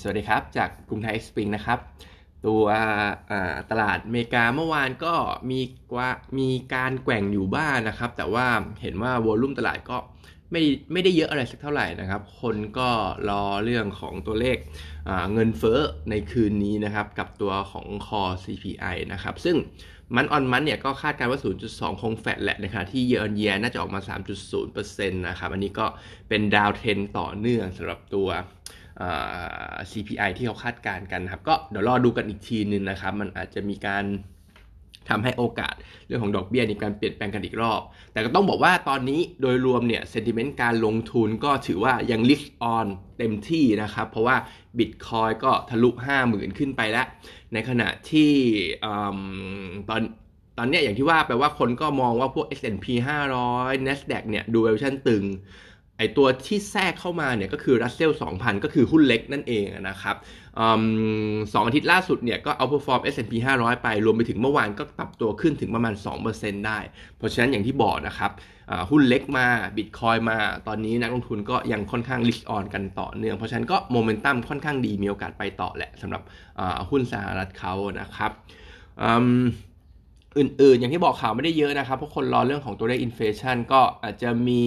สวัสดีครับ จากกรุงไทยเอ็กซ์ปริงนะครับ ตัวตลาดอเมริกาเมื่อวานก็มีกว่ามีการแกว่งอยู่บ้างนนะครับ แต่ว่าเห็นว่าวอลุ่มตลาดก็ไม่ไม่ได้เยอะอะไรสักเท่าไหร่นะครับ คนก็รอเรื่องของตัวเลขเงินเฟ้อในคืนนี้นะครับ กับตัวของคอ CPI นะครับ ซึ่งมันออนมันเนี่ยก็คาดการว่า 0.2 คงแฟดแหละนะครับที่เยอ r นเยียน่าจะออกมา 3.0%นะครับ อันนี้ก็เป็นดาวเทนต่อเนื่องสำหรับตัว CPI ที่เขาคาดการณ์กันครับ ก็เดี๋ยวรอดูกันอีกทีนึงนะครับ มันอาจจะมีการทำให้โอกาสเรื่องของดอกเบี้ยในการเปลี่ยนแปลงกันอีกรอบ แต่ก็ต้องบอกว่าตอนนี้โดยรวมเนี่ยเซนติเมนต์การลงทุนก็ถือว่ายังลิสออนเต็มที่นะครับ เพราะว่าบิตคอยก็ทะลุ 50,000 ขึ้นไปแล้ว ในขณะที่ตอนตอนนี้อย่างที่ว่าแปลว่าคนก็มองว่าพวก S&P 500 NASDAQ เนี่ยดูเวอร์ชันตึง ไอตัวที่แทรกเข้ามาเนี่ยก็คือรัสเซล2,000 ก็คือหุ้นเล็กนั่นเองนะครับสองอาทิตย์ล่าสุดเนี่ยก็ outperform S&P 500 ไป รวมไปถึงเมื่อวานก็ปรับตัวขึ้นถึงประมาณ 2%ได้ เพราะฉะนั้นอย่างที่บอกนะครับหุ้นเล็กมาบิตคอยมา ตอนนี้นักลงทุนก็ยังค่อนข้าง risk on กันต่อเนื่อง เพราะฉะนั้นก็โมเมนตัมค่อนข้างดีมีโอกาสไปต่อแหละสำหรับหุ้นสหรัฐเขานะครับ อื่นๆ อย่างที่บอกข่าวไม่ได้เยอะนะครับ เพราะคนรอเรื่องของตัวเลขอินเฟชันก็อาจจะมี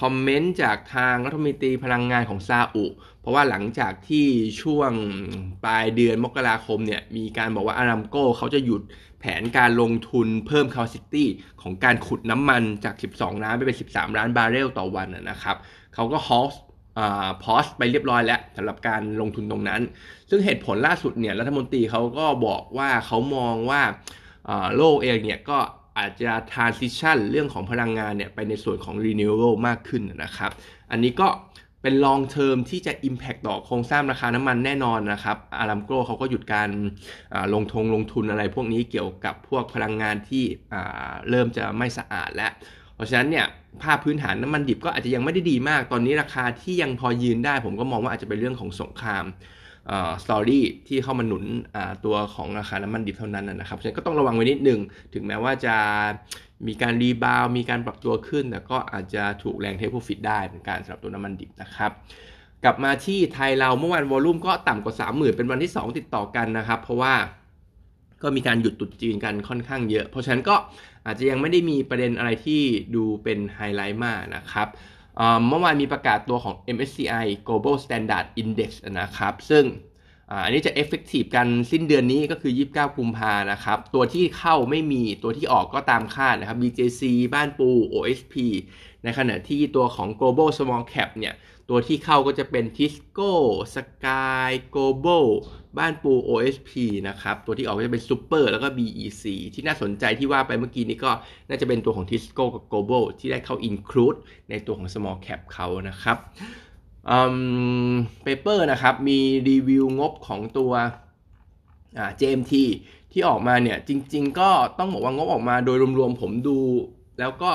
คอมเมนต์จากทางรัฐมนตรีพลังงานของซาอุ เพราะว่าหลังจากที่ช่วงปลายเดือนมกราคมเนี่ยมีการบอกว่าอารามโกเขาจะหยุดแผนการลงทุนเพิ่ม capacity ของการขุดน้ำมันจาก 12 ล้านไปเป็น 13 ล้านบาร์เรลต่อวันนะครับเขาก็ฮอสพอสไปเรียบร้อยแล้วสำหรับการลงทุนตรงนั้น ซึ่งเหตุผลล่าสุดเนี่ยรัฐมนตรีเขาก็บอกว่าเขามองว่า โลกเองเนี่ยก็อาจจะ transition เรื่องของพลังงานเนี่ยไปในส่วนของ renewable มากขึ้นนะครับ อันนี้ก็เป็น long term ที่จะ impact ต่อโครงสร้างราคาน้ำมันแน่นอนนะครับอารามโกเขาก็หยุดการลงทงลงทุนอะไรพวกนี้เกี่ยวกับพวกพลังงานที่เริ่มจะไม่สะอาดแล้วเพราะฉะนั้นเนี่ยภาพพื้นฐานน้ำมันดิบก็อาจจะยังไม่ได้ดีมาก ตอนนี้ราคาที่ยังพอยืนได้ ผมก็มองว่าอาจจะเป็นเรื่องของสงคราม story ที่เข้ามาหนุนตัวของราคาน้ำมันดิบเท่านั้นนะครับฉะนั้นก็ต้องระวังไว้นิดนึง ถึงแม้ว่าจะมีการ rebound มีการปรับตัวขึ้น แต่ก็อาจจะถูกแรง take profit ได้เหมือนกันสำหรับตัวน้ำมันดิบนะครับกลับมาที่ไทยเราเมื่อวาน volume ก็ต่ำกว่า 30,000 เป็นวันที่ 2 ติดต่อกันนะครับ เพราะว่าก็มีการหยุดตรุษจีนกันค่อนข้างเยอะ เพราะฉะนั้นก็อาจจะยังไม่ได้มีประเด็นอะไรที่ดูเป็นไฮไลท์มากนะครับ เมื่อวานมีประกาศตัวของ MSCI Global Standard Index นะครับ ซึ่ง อันนี้จะ effective กันสิ้นเดือนนี้ก็คือ 29 กุมภานะครับ ตัวที่เข้าไม่มีตัวที่ออกก็ตามคาดนะครับ BJC บ้านปู OSP ในขณะที่ตัวของ global small cap เนี่ยตัวที่เข้าก็จะเป็น Tisco Sky Global บ้านปู OSP นะครับ ตัวที่ออกก็จะเป็น Super แล้วก็ BEC ที่น่าสนใจที่ว่าไปเมื่อกี้นี้ก็น่าจะเป็นตัวของ Tisco กับ Global ที่ได้เข้า include ในตัวของ small cap เขานะครับ paper นะครับมีรีวิวงบของตัว JMT ที่ออกมาเนี่ยจริง ๆ ก็ต้องบอกว่างบออกมาโดยรวมๆผมดู แล้วก็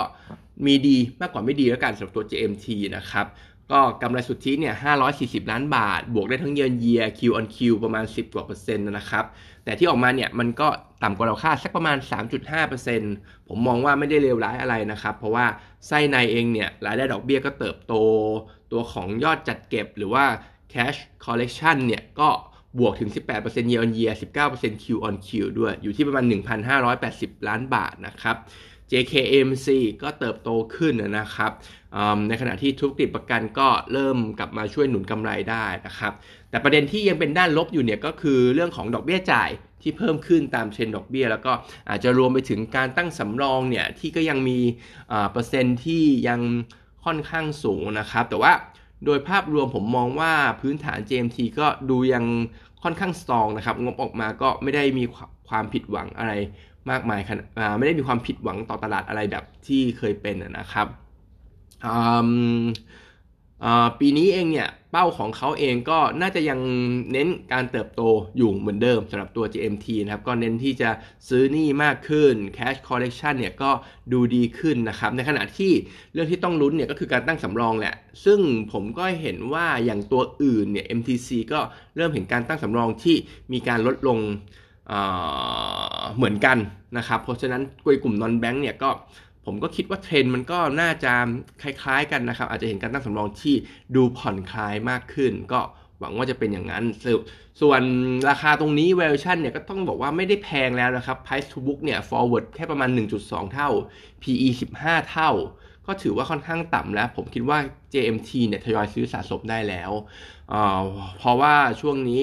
มีดีมากกว่าไม่ดีแล้วกันสำหรับตัว JMT นะครับ ก็กำไรสุทธิเนี่ย 540 ล้านบาท บวกได้ทั้งเยือนเยีย Q on Q ประมาณ 10 กว่าเปอร์เซ็นต์นะครับ แต่ที่ออกมาเนี่ยมันก็ต่ำกว่าเราคาดสักประมาณ 3.5%ผมมองว่าไม่ได้เลวร้ายอะไรนะครับ เพราะว่าไส้ในเองเนี่ยรายได้ดอกเบี้ยก็เติบโต ตัวของยอดจัดเก็บหรือว่า cash collection เนี่ยก็บวกถึง 18% year on year 19% Q on Q ด้วย อยู่ที่ประมาณ 1,580 ล้านบาทนะครับ JKMC ก็เติบโตขึ้นนะครับในขณะที่ธุรกิจประกันก็เริ่มกลับมาช่วยหนุนกำไรได้นะครับ แต่ประเด็นที่ยังเป็นด้านลบอยู่เนี่ยก็คือเรื่องของดอกเบี้ยจ่ายที่เพิ่มขึ้นตามเทรนดอกเบี้ย แล้วก็อาจจะรวมไปถึงการตั้งสำรองเนี่ยที่ก็ยังมีเปอร์เซ็นต์ที่ยังค่อนข้างสูงนะครับ แต่ว่าโดยภาพรวมผมมองว่าพื้นฐาน JMT ก็ดูยังค่อนข้าง strong นะครับ งบออกมาก็ไม่ได้มี ความผิดหวังอะไรมากมายไม่ได้มีความผิดหวังต่อตลาดอะไรแบบที่เคยเป็นนะครับปีนี้เองเนี่ยเป้าของเขาเองก็น่าจะยังเน้นการเติบโตอยู่เหมือนเดิมสำหรับตัว GMT นะครับ ก็เน้นที่จะซื้อนี้มากขึ้น cash collection เนี่ยก็ดูดีขึ้นนะครับ ในขณะที่เรื่องที่ต้องลุ้นเนี่ยก็คือการตั้งสำรองแหละ ซึ่งผมก็เห็นว่าอย่างตัวอื่นเนี่ย MTC ก็เริ่มเห็นการตั้งสำรองที่มีการลดลง เหมือนกันนะครับเพราะฉะนั้นกลุ่มนอนแบงค์เนี่ยก็ผมก็คิดว่าเทรนด์มันก็น่าจะคล้ายๆกันนะครับ อาจจะเห็นการตั้งสำรองที่ดูผ่อนคลายมากขึ้น ก็หวังว่าจะเป็นอย่างนั้น ส่วนราคาตรงนี้ valuation เนี่ยก็ต้องบอกว่าไม่ได้แพงแล้วนะครับ price to book เนี่ย forward แค่ประมาณ 1.2 เท่า PE 15 เท่า ก็ถือว่าค่อนข้างต่ำแล้ว ผมคิดว่า JMT เนี่ยทยอยซื้อสะสมได้แล้ว เพราะว่าช่วงนี้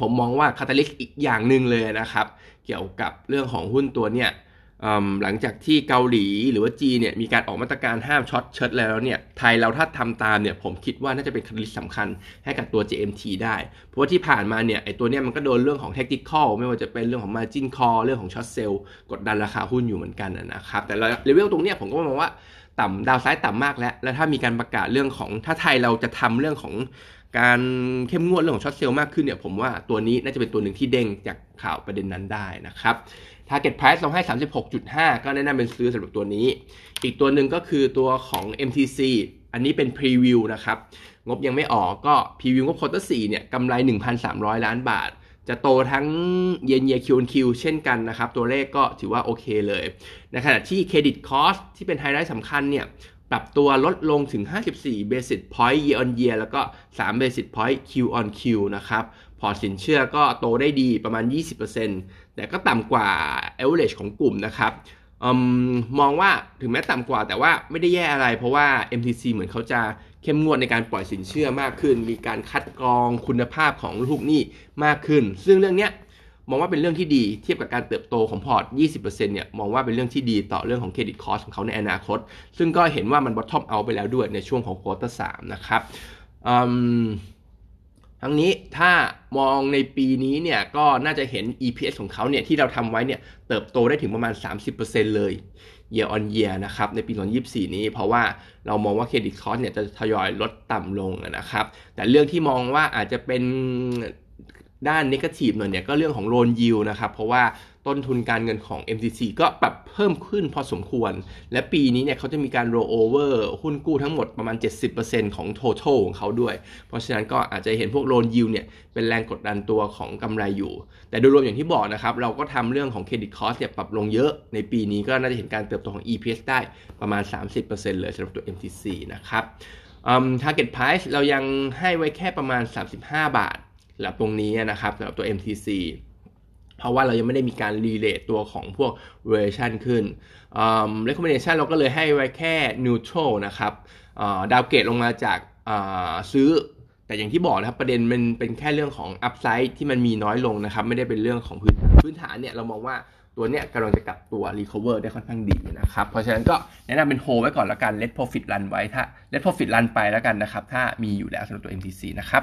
ผมมองว่าคาตาลิสอีกอย่างหนึ่งเลยนะครับ เกี่ยวกับเรื่องของหุ้นตัวเนี่ยหลังจากที่เกาหลีหรือว่าจีนเนี่ยมีการออกมาตรการห้าม short sell แล้วเนี่ยไทยเราถ้าทำตามเนี่ยผมคิดว่าน่าจะเป็น key สำคัญให้กับตัว JMT ได้ เพราะว่าที่ผ่านมาเนี่ยไอตัวเนี้ยมันก็โดนเรื่องของ technical ไม่ว่าจะเป็นเรื่องของ margin call เรื่องของ short sell กดดันราคาหุ้นอยู่เหมือนกันนะครับ แต่เลเวลตรงเนี้ยผมก็มองว่าต่ำ downside ต่ำมากแล้ว แล้วถ้ามีการประกาศเรื่องของถ้าไทยเราจะทำเรื่องของ การเข้มงวดเรื่องของ short sell มากขึ้นเนี่ยผมว่าตัวนี้น่าจะเป็นตัวหนึ่งที่เด้งจากข่าวประเด็นนั้นได้นะครับ Target Price เราให้ 36.5 ก็แนะนำเป็นซื้อสำหรับตัวนี้ อีกตัวหนึ่งก็คือตัวของ MTC อันนี้เป็น preview นะครับ งบยังไม่ออกก็ preview งบ quarter 4เนี่ยกำไร 1,300 ล้านบาท จะโตทั้งเยนเยียคิวคิวเช่นกันนะครับ ตัวเลขก็ถือว่าโอเคเลย ในขณะที่ credit cost ที่เป็นไฮไลท์สำคัญเนี่ย ปรับตัวลดลงถึง 54 basis point year on year แล้วก็ 3 basis point Q on Q นะครับ พอสินเชื่อก็โตได้ดีประมาณ 20%แต่ก็ต่ำกว่า average ของกลุ่มนะครับอมมองว่าถึงแม้ต่ำกว่าแต่ว่าไม่ได้แย่อะไรเพราะว่า MTC เหมือนเขาจะเข้มงวดในการปล่อยสินเชื่อมากขึ้น มีการคัดกรองคุณภาพของลูกหนี้มากขึ้น ซึ่งเรื่องนี้ มองว่าเป็นเรื่องที่ดีเทียบกับการเติบโตของพอร์ต 20%เนี่ยมองว่าเป็นเรื่องที่ดีต่อเรื่องของ credit cost ของเขาในอนาคต ซึ่งก็เห็นว่ามัน bottom out ไปแล้วด้วยในช่วงของ quarter สามนะครับทั้งนี้ถ้ามองในปีนี้เนี่ยก็น่าจะเห็น EPS ของเขาเนี่ยที่เราทำไว้เนี่ยเติบโตได้ถึงประมาณ 30%เลย year on year นะครับในปี 2024 นี้ เพราะว่าเรามองว่า credit cost เนี่ยจะทยอยลดต่ำลงนะครับ แต่เรื่องที่มองว่าอาจจะเป็น ด้าน negative หน่อยเนี่ยก็เรื่องของ loan yield นะครับ เพราะว่าต้นทุนการเงินของ MTC ก็ปรับเพิ่มขึ้นพอสมควร และปีนี้เนี่ยเขาจะมีการโรโอเวอร์หุ้นกู้ทั้งหมดประมาณ 70%ของ total ของเขาด้วย เพราะฉะนั้นก็อาจจะเห็นพวก loan yield เนี่ยเป็นแรงกดดันตัวของกำไรอยู่ แต่โดยรวมอย่างที่บอกนะครับ เราก็ทำเรื่องของ credit cost เนี่ยปรับลงเยอะ ในปีนี้ก็น่าจะเห็นการเติบโตของ EPS ได้ประมาณ 30%เลยสำหรับตัว MTC นะครับ target price เรายังให้ไว้แค่ประมาณ 35 บาท สำหรับตรงนี้นะครับสำหรับตัว MTC เพราะว่าเรายังไม่ได้มีการรีเลทตัวของพวก version ขึ้น recommendation เราก็เลยให้ไว้แค่ neutral นะครับดาวเกตลงมาจากซื้อ แต่อย่างที่บอกนะครับประเด็นมันเป็นแค่เรื่องของ upside ที่มันมีน้อยลงนะครับ ไม่ได้เป็นเรื่องของพื้นฐานพื้นฐานเนี่ยเรามองว่าตัวเนี้ยกำลังจะกลับตัว recover ได้ค่อนข้างดีนะครับ เพราะฉะนั้นก็แนะนำเป็น hold ไว้ก่อนแล้วกัน let profit run ไว้ถ้า let profit run ไปแล้วกันนะครับ ถ้ามีอยู่แล้วสำหรับตัว MTC นะครับ